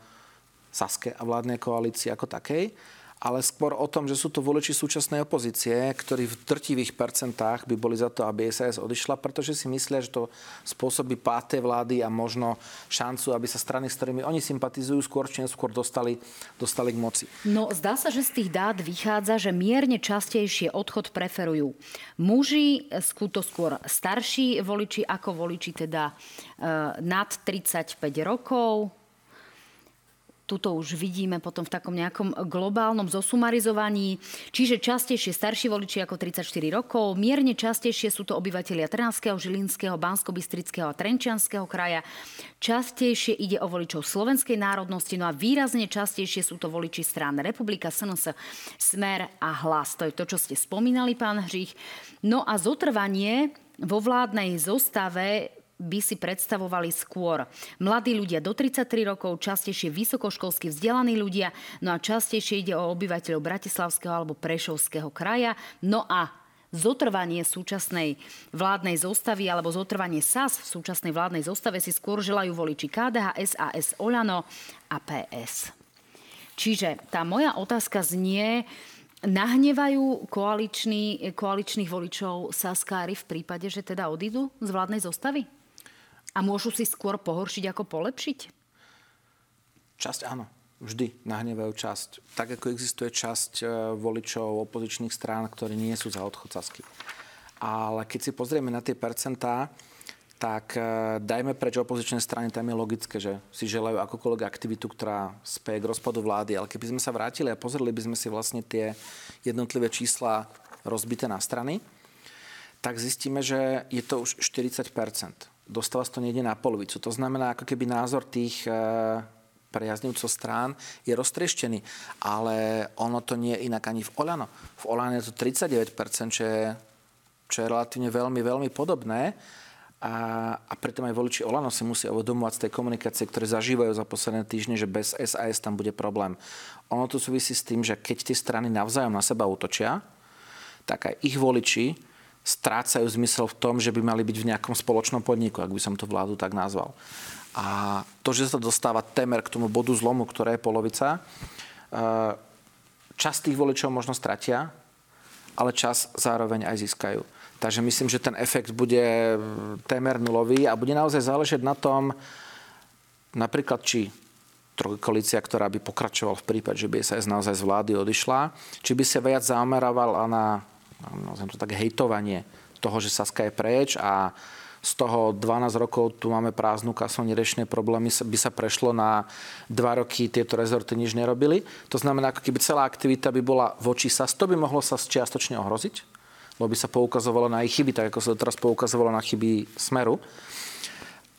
Saske a vládnej koalícii ako takej, ale skôr o tom, že sú to voliči súčasnej opozície, ktorí v drtivých percentách by boli za to, aby SAS odišla, pretože si myslia, že to spôsobí páté vlády a možno šancu, aby sa strany, s ktorými oni sympatizujú, skôr či neskôr dostali, dostali k moci. No, zdá sa, že z tých dát vychádza, že mierne častejšie odchod preferujú muži, to skôr starší voliči, ako voliči teda e, nad 35 rokov, tuto už vidíme potom v takom nejakom globálnom zosumarizovaní. Čiže častejšie starší voliči ako 34 rokov, mierne častejšie sú to obyvateľia Trnavského, Žilinského, bansko a Trenčianského kraja. Častejšie ide o voličov slovenskej národnosti, no a výrazne častejšie sú to voliči strán Republika, SNS, Smer a Hlas. To je to, čo ste spomínali, pán Hřích. No a zotrvanie vo vládnej zostave by si predstavovali skôr mladí ľudia do 33 rokov, častejšie vysokoškolsky vzdelaní ľudia, no a častejšie ide o obyvateľov Bratislavského alebo Prešovského kraja. No a zotrvanie súčasnej vládnej zostavy alebo zotrvanie SAS v súčasnej vládnej zostave si skôr želajú voliči KDH, SAS, Olano a PS. Čiže tá moja otázka znie, nahnevajú koaličných voličov Saskári v prípade, že teda odídu z vládnej zostavy? A môžu si skôr pohoršiť ako polepšiť? Časť áno. Vždy nahnevajú časť. Tak ako existuje časť e, voličov opozičných strán, ktorí nie sú za odchod Sasky. Ale keď si pozrieme na tie percentá, tak e, dajme preč opozičné strany, tam je logické, že si želajú akokoľvek aktivitu, ktorá speje k rozpadu vlády. Ale keby sme sa vrátili a pozreli by sme si vlastne tie jednotlivé čísla rozbité na strany, tak zistíme, že je to už 40 dostáva sa to niekde na polovicu. To znamená, ako keby názor tých e, priaznivcov strán je roztrieštený. Ale ono to nie je inak ani v Olano. V Olano je to 39%, čo je, čo je relatívne veľmi, veľmi podobné. A, a preto aj voliči Olano si musia uvedomovať z tej komunikácie, ktoré zažívajú za posledné týždne, že bez SAS tam bude problém. Ono to súvisí s tým, že keď tie strany navzájom na seba útočia, tak aj ich voliči strácajú zmysel v tom, že by mali byť v nejakom spoločnom podniku, ak by som to vládu tak nazval. A to, že sa dostáva temer k tomu bodu zlomu, ktoré je polovica, e, časť tých voličov možno stratia, ale čas zároveň aj získajú. Takže myslím, že ten efekt bude témer nulový a bude naozaj záležať na tom, napríklad či trojkoalícia, ktorá by pokračovala v prípade, že by sa naozaj z vlády odišla, či by sa viac zameroval na, nazviem to tak, hejtovanie toho, že Saska je preč a z toho 12 rokov tu máme prázdnu kasu, neriešené problémy, by sa prešlo na dva roky tieto rezorty nič nerobili. To znamená, ako keby celá aktivita by bola voči SAS, to by mohlo sa čiastočne ohroziť, lebo by sa poukazovalo na ich chyby, tak ako sa teraz poukazovalo na chyby Smeru.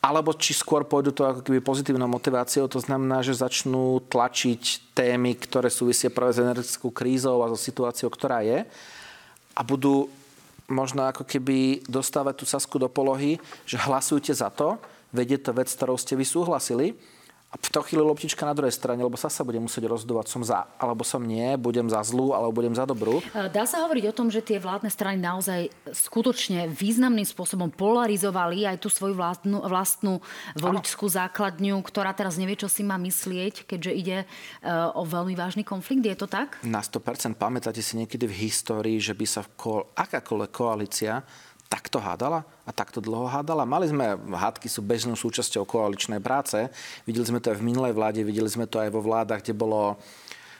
Alebo či skôr pôjdu to ako keby pozitívnou motiváciou, to znamená, že začnú tlačiť témy, ktoré súvisia práve s energetickou krízou a so situáciou, ktorá je a budú možno ako keby dostávať tú Sasku do polohy, že hlasujte za to, vedie to vec, ktorou ste vy súhlasili a v to chvíli loptička na druhej strane, lebo sa sa bude musieť rozdovať, som za, alebo som nie, budem za zlú, alebo budem za dobrú. E, dá sa hovoriť o tom, že tie vládne strany naozaj skutočne významným spôsobom polarizovali aj tú svoju vlastnú, vlastnú voličskú základňu, ktorá teraz nevie, čo si má myslieť, keďže ide e, o veľmi vážny konflikt. Je to tak? Na 100%. Pamätáte si niekedy v histórii, že by sa ko- akákoľvek koalícia takto hádala a takto dlho hádala. Mali sme, hádky sú bežnou súčasťou koaličnej práce. Videli sme to aj v minulej vláde, videli sme to aj vo vládach, kde bolo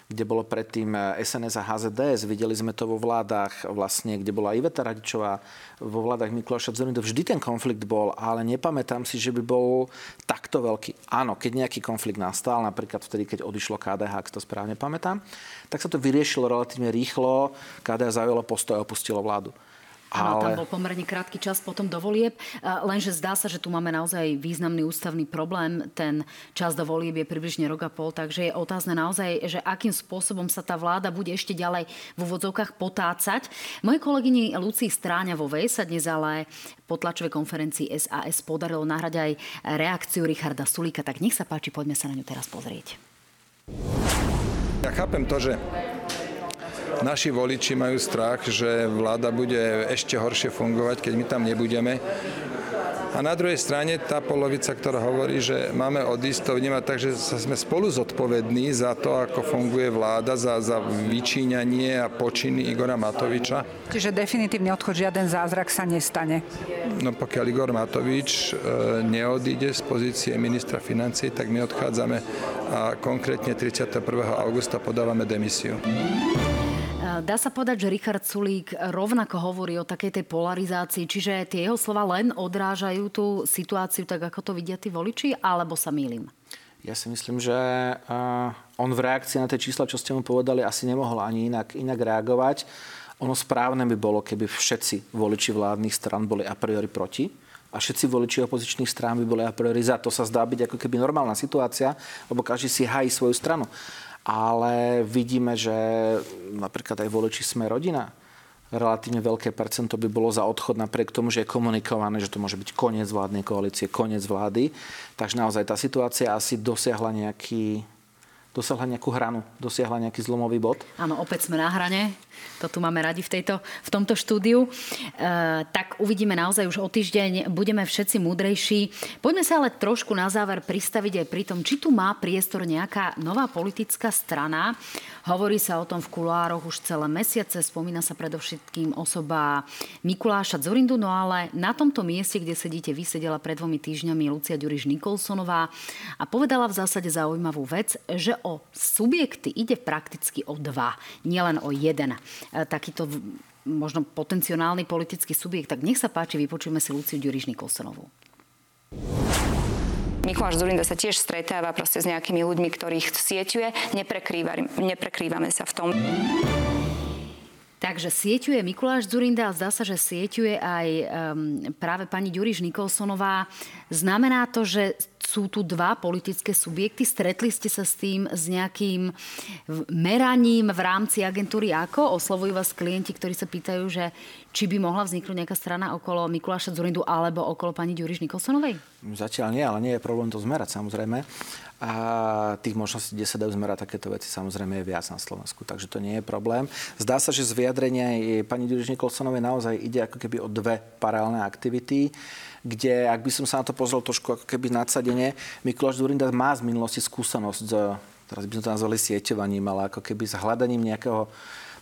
kde bolo predtým SNS a HZDS. Videli sme to vo vládach, vlastne, kde bola Iveta Radičová, vo vládach Mikuláša Zorindu. Vždy ten konflikt bol, ale nepamätám si, že by bol takto veľký. Áno, keď nejaký konflikt nastal, napríklad vtedy, keď odišlo KDH, ak to správne pamätám, tak sa to vyriešilo relatívne rýchlo. KDH zaujalo postoj a opustilo vládu. Ale... tam bol pomerne krátky čas potom do volieb, lenže zdá sa, že tu máme naozaj významný ústavný problém. Ten čas do volieb je približne rok a pol, takže je otázne naozaj, že akým spôsobom sa tá vláda bude ešte ďalej v úvodzovkách potácať. Mojej kolegyni Lucii Stráňavovej sa dnes ale po tlačovej konferencii SAS podarilo nahrať aj reakciu Richarda Sulíka, tak nech sa páči, poďme sa na ňu teraz pozrieť. Ja chápem to, že naši voliči majú strach, že vláda bude ešte horšie fungovať, keď my tam nebudeme. A na druhej strane tá polovica, ktorá hovorí, že máme odísť, to vnímať tak, že sme spolu zodpovední za to, ako funguje vláda, za, za vyčíňanie a počiny Igora Matoviča. Čiže definitívny odchod, žiaden zázrak sa nestane. No pokiaľ Igor Matovič e, neodíde z pozície ministra financí, tak my odchádzame a konkrétne 31. augusta podávame demisiu. Dá sa povedať, že Richard Sulík rovnako hovorí o takej tej polarizácii, čiže tie jeho slova len odrážajú tú situáciu tak, ako to vidia tí voliči, alebo sa mýlim? Ja si myslím, že on v reakcii na tie čísla, čo ste mu povedali, asi nemohol ani inak, inak reagovať. Ono správne by bolo, keby všetci voliči vládnych stran boli a priori proti a všetci voliči opozičných strán by boli a priori za. To sa zdá byť ako keby normálna situácia, lebo každý si hají svoju stranu ale vidíme, že napríklad aj voliči sme rodina, relatívne veľké percento by bolo za odchod napriek tomu, že je komunikované, že to môže byť koniec vládnej koalície, koniec vlády. Takže naozaj tá situácia asi dosiahla nejaký, dosiahla nejakú hranu, dosiahla nejaký zlomový bod. Áno, opäť sme na hrane to tu máme radi v, tejto, v tomto štúdiu. E, tak uvidíme naozaj už o týždeň, budeme všetci múdrejší. Poďme sa ale trošku na záver pristaviť aj pri tom, či tu má priestor nejaká nová politická strana. Hovorí sa o tom v kulároch už celé mesiace, spomína sa predovšetkým osoba Mikuláša Zorindu, no ale na tomto mieste, kde sedíte, vy sedela pred dvomi týždňami Lucia Ďuriš Nikolsonová a povedala v zásade zaujímavú vec, že o subjekty ide prakticky o dva, nielen o jeden. E, takýto možno potenciálny politický subjekt. Tak nech sa páči, vypočujeme si Luciu Ďuriš Nikolsonovú. Mikuláš Zurinda sa tiež stretáva proste s nejakými ľuďmi, ktorých sieťuje. Neprekrývame sa v tom. Takže sieťuje Mikuláš Zurinda a zdá sa, že sieťuje aj um, práve pani Ďuriš Nikolsonová. Znamená to, že sú tu dva politické subjekty. Stretli ste sa s tým, s nejakým meraním v rámci agentúry ako? Oslovujú vás klienti, ktorí sa pýtajú, že či by mohla vzniknúť nejaká strana okolo Mikuláša Zurindu alebo okolo pani Ďuriš Nikolsonovej? Zatiaľ nie, ale nie je problém to zmerať samozrejme. A tých možností, kde sa dajú zmerať takéto veci, samozrejme je viac na Slovensku, takže to nie je problém. Zdá sa, že z vyjadrenia pani Ďuriš Nikolsonovej naozaj ide ako keby o dve paralelné aktivity kde, ak by som sa na to pozrel trošku ako keby nadsadenie, Mikuláš Zurinda má z minulosti skúsenosť s, teraz by sme to nazvali sieťovaním, ale ako keby s hľadaním nejakého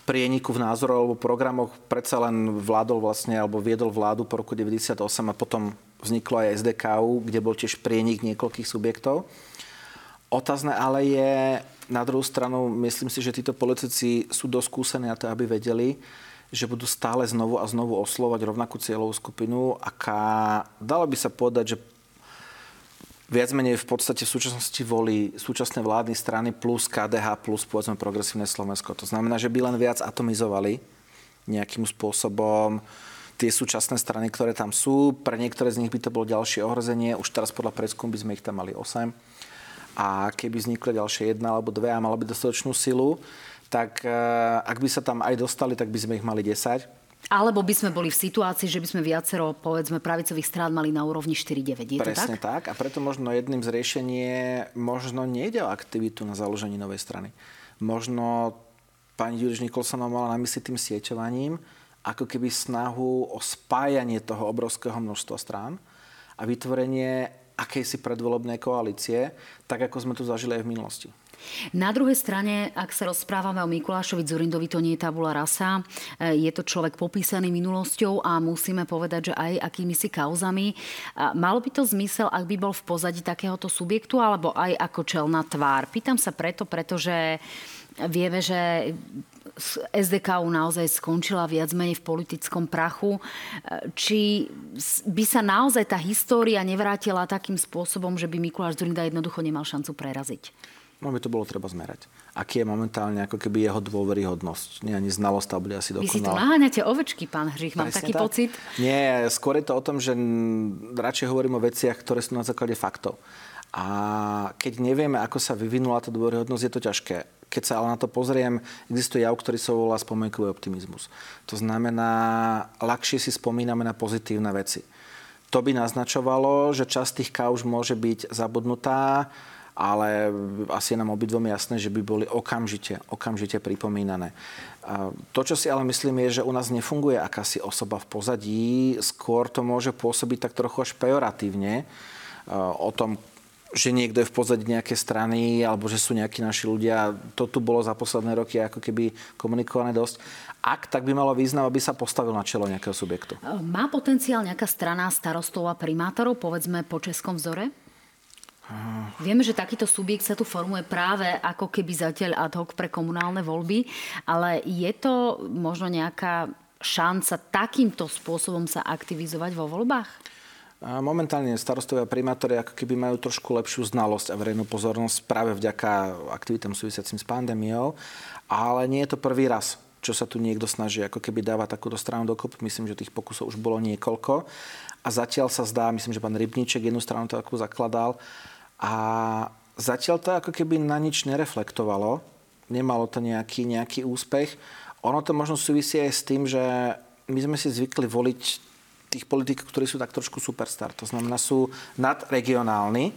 prieniku v názoroch alebo programoch predsa len vládol vlastne, alebo viedol vládu po roku 98 a potom vzniklo aj SDKU, kde bol tiež prienik niekoľkých subjektov. Otázne ale je, na druhú stranu, myslím si, že títo politici sú dosť skúsení na to, aby vedeli, že budú stále znovu a znovu oslovať rovnakú cieľovú skupinu, aká, dalo by sa povedať, že viac menej v podstate v súčasnosti volí súčasné vládne strany plus KDH plus povedzme progresívne Slovensko. To znamená, že by len viac atomizovali nejakým spôsobom tie súčasné strany, ktoré tam sú. Pre niektoré z nich by to bolo ďalšie ohrozenie. Už teraz podľa preskum by sme ich tam mali 8. A keby vzniklo ďalšie jedna alebo dve a mala by dostatočnú silu, tak eh, ak by sa tam aj dostali, tak by sme ich mali 10 alebo by sme boli v situácii, že by sme viacero, povedzme, pravicových strán mali na úrovni 4-9. Je Presne to tak? tak. A preto možno jedným z riešení je, možno nejde o aktivitu na založení novej strany. Možno pani Ďuriš Nikolsonová mala na mysli tým sieťovaním, ako keby snahu o spájanie toho obrovského množstva strán a vytvorenie akejsi predvolebnej koalície, tak ako sme tu zažili aj v minulosti. Na druhej strane, ak sa rozprávame o Mikulášovi Zurindovi, to nie je tabula rasa. E, je to človek popísaný minulosťou a musíme povedať, že aj akými si kauzami. Malo by to zmysel, ak by bol v pozadí takéhoto subjektu, alebo aj ako čelná tvár? Pýtam sa preto, pretože vieme, že SDKU naozaj skončila viac menej v politickom prachu. E, či by sa naozaj tá história nevrátila takým spôsobom, že by Mikuláš Zurinda jednoducho nemal šancu preraziť? No by to bolo treba zmerať. Aký je momentálne ako keby jeho dôveryhodnosť. Nie ani znalosť tá bude asi dokonalá. Vy si tu naháňate ovečky, pán Hřích, mám taký tak? pocit. Nie, skôr je to o tom, že radšej hovorím o veciach, ktoré sú na základe faktov. A keď nevieme, ako sa vyvinula tá dôveryhodnosť, je to ťažké. Keď sa ale na to pozriem, existuje jav, ktorý sa volá spomienkový optimizmus. To znamená, ľahšie si spomíname na pozitívne veci. To by naznačovalo, že časť tých kauž môže byť zabudnutá, ale asi je nám obidvom jasné, že by boli okamžite, okamžite pripomínané. To, čo si ale myslím, je, že u nás nefunguje akási osoba v pozadí, skôr to môže pôsobiť tak trochu až pejoratívne o tom, že niekto je v pozadí nejaké strany alebo že sú nejakí naši ľudia. To tu bolo za posledné roky ako keby komunikované dosť. Ak, tak by malo význam, aby sa postavil na čelo nejakého subjektu. Má potenciál nejaká strana starostov a primátorov, povedzme po českom vzore? Vieme, že takýto subjekt sa tu formuje práve ako keby zatiaľ ad hoc pre komunálne voľby, ale je to možno nejaká šanca takýmto spôsobom sa aktivizovať vo voľbách? Momentálne starostovia a primátori ako keby majú trošku lepšiu znalosť a verejnú pozornosť práve vďaka aktivitám súvisiacim s pandémiou, ale nie je to prvý raz čo sa tu niekto snaží ako keby dávať takúto stranu dokopy. Myslím, že tých pokusov už bolo niekoľko. A zatiaľ sa zdá, myslím, že pán Rybníček jednu stranu takú zakladal, a zatiaľ to ako keby na nič nereflektovalo. Nemalo to nejaký, nejaký úspech. Ono to možno súvisí aj s tým, že my sme si zvykli voliť tých politikov, ktorí sú tak trošku superstar. To znamená, sú nadregionálni.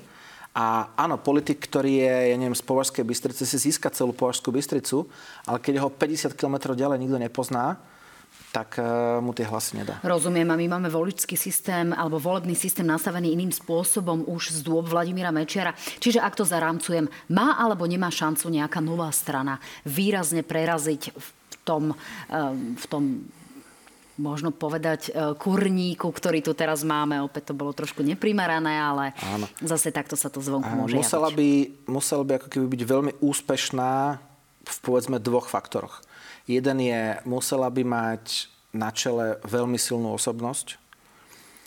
A áno, politik, ktorý je, ja neviem, z Považskej Bystrice, si získa celú Považskú Bystricu, ale keď ho 50 km ďalej nikto nepozná, tak uh, mu tie hlasy nedá. Rozumiem, a my máme voličský systém alebo volebný systém nastavený iným spôsobom už z dôb Vladimíra Mečiara. Čiže ak to zarámcujem, má alebo nemá šancu nejaká nová strana výrazne preraziť v tom, uh, v tom možno povedať uh, kurníku, ktorý tu teraz máme. Opäť to bolo trošku neprimerané, ale Áno. zase takto sa to zvonku môže musela by, musela by ako keby byť veľmi úspešná v povedzme dvoch faktoroch. Jeden je, musela by mať na čele veľmi silnú osobnosť,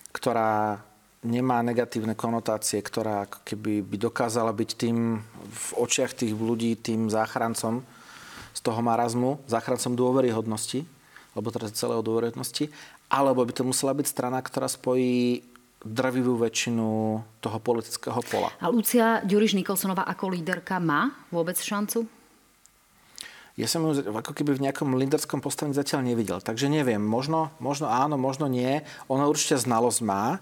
ktorá nemá negatívne konotácie, ktorá keby by dokázala byť tým v očiach tých ľudí tým záchrancom z toho marazmu, záchrancom dôveryhodnosti, alebo teraz celého dôveryhodnosti, alebo by to musela byť strana, ktorá spojí drvivú väčšinu toho politického pola. A Lucia Ďuriš Nikolsonová ako líderka má vôbec šancu? Ja som ju ako keby v nejakom linderskom postavení zatiaľ nevidel. Takže neviem, možno, možno áno, možno nie. Ona určite znalosť má.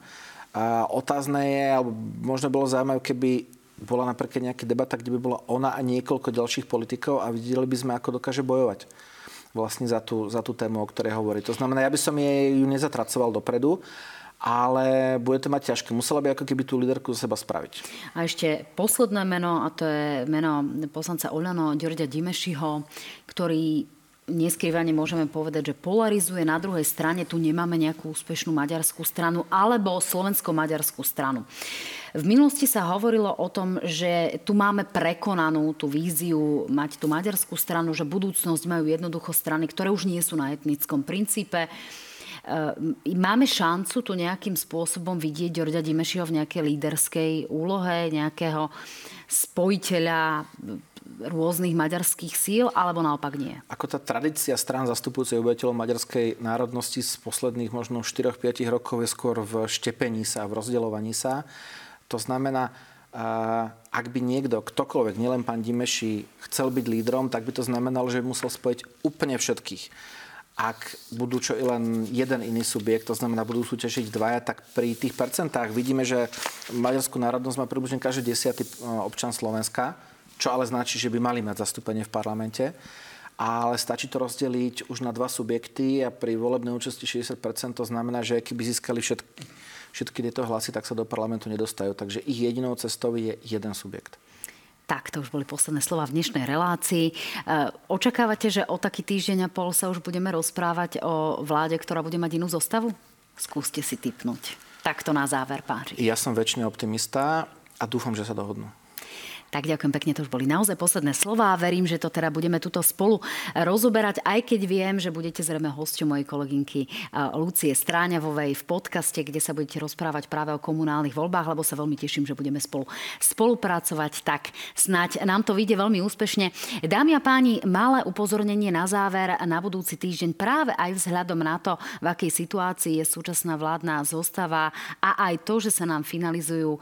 A otázne je, alebo možno bolo zaujímavé, keby bola napríklad nejaká debata, kde by bola ona a niekoľko ďalších politikov a videli by sme, ako dokáže bojovať vlastne za tú, za tú tému, o ktorej hovorí. To znamená, ja by som jej ju nezatracoval dopredu, ale bude to mať ťažké. Musela by ako keby tú líderku za seba spraviť. A ešte posledné meno, a to je meno poslanca Oľano Ďorďa Dimešiho, ktorý neskrývane môžeme povedať, že polarizuje. Na druhej strane tu nemáme nejakú úspešnú maďarskú stranu alebo slovensko-maďarskú stranu. V minulosti sa hovorilo o tom, že tu máme prekonanú tú víziu mať tú maďarskú stranu, že budúcnosť majú jednoducho strany, ktoré už nie sú na etnickom princípe. Máme šancu tu nejakým spôsobom vidieť Ďorďa Dimešiho v nejakej líderskej úlohe, nejakého spojiteľa rôznych maďarských síl, alebo naopak nie? Ako tá tradícia strán zastupujúcej obyvateľov maďarskej národnosti z posledných možno 4-5 rokov je skôr v štepení sa, v rozdeľovaní sa. To znamená, ak by niekto, ktokoľvek, nielen pán Dimeši, chcel byť lídrom, tak by to znamenalo, že by musel spojiť úplne všetkých ak budú čo i len jeden iný subjekt, to znamená, budú súťažiť dvaja, tak pri tých percentách vidíme, že maďarskú národnosť má približne každý desiatý občan Slovenska čo ale značí, že by mali mať zastúpenie v parlamente. Ale stačí to rozdeliť už na dva subjekty a pri volebnej účasti 60% to znamená, že keby získali všetky, všetky tieto hlasy, tak sa do parlamentu nedostajú. Takže ich jedinou cestou je jeden subjekt. Tak, to už boli posledné slova v dnešnej relácii. E, očakávate, že o taký týždeň a pol sa už budeme rozprávať o vláde, ktorá bude mať inú zostavu? Skúste si typnúť. Takto na záver, pán Ja som väčšine optimista a dúfam, že sa dohodnú. Tak ďakujem pekne, to už boli naozaj posledné slova. Verím, že to teda budeme tuto spolu rozoberať, aj keď viem, že budete zrejme hosťom mojej kolegynky Lucie Stráňavovej v podcaste, kde sa budete rozprávať práve o komunálnych voľbách, lebo sa veľmi teším, že budeme spolu spolupracovať. Tak snáď nám to vyjde veľmi úspešne. Dámy a páni, malé upozornenie na záver na budúci týždeň práve aj vzhľadom na to, v akej situácii je súčasná vládna zostava a aj to, že sa nám finalizujú e,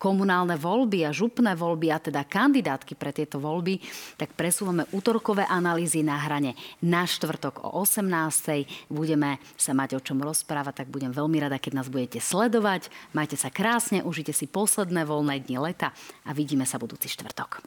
komunálne voľby a župné voľby a teda kandidátky pre tieto voľby, tak presúvame útorkové analýzy na hrane. Na štvrtok o 18. budeme sa mať o čom rozprávať, tak budem veľmi rada, keď nás budete sledovať. Majte sa krásne, užite si posledné voľné dni leta a vidíme sa budúci štvrtok.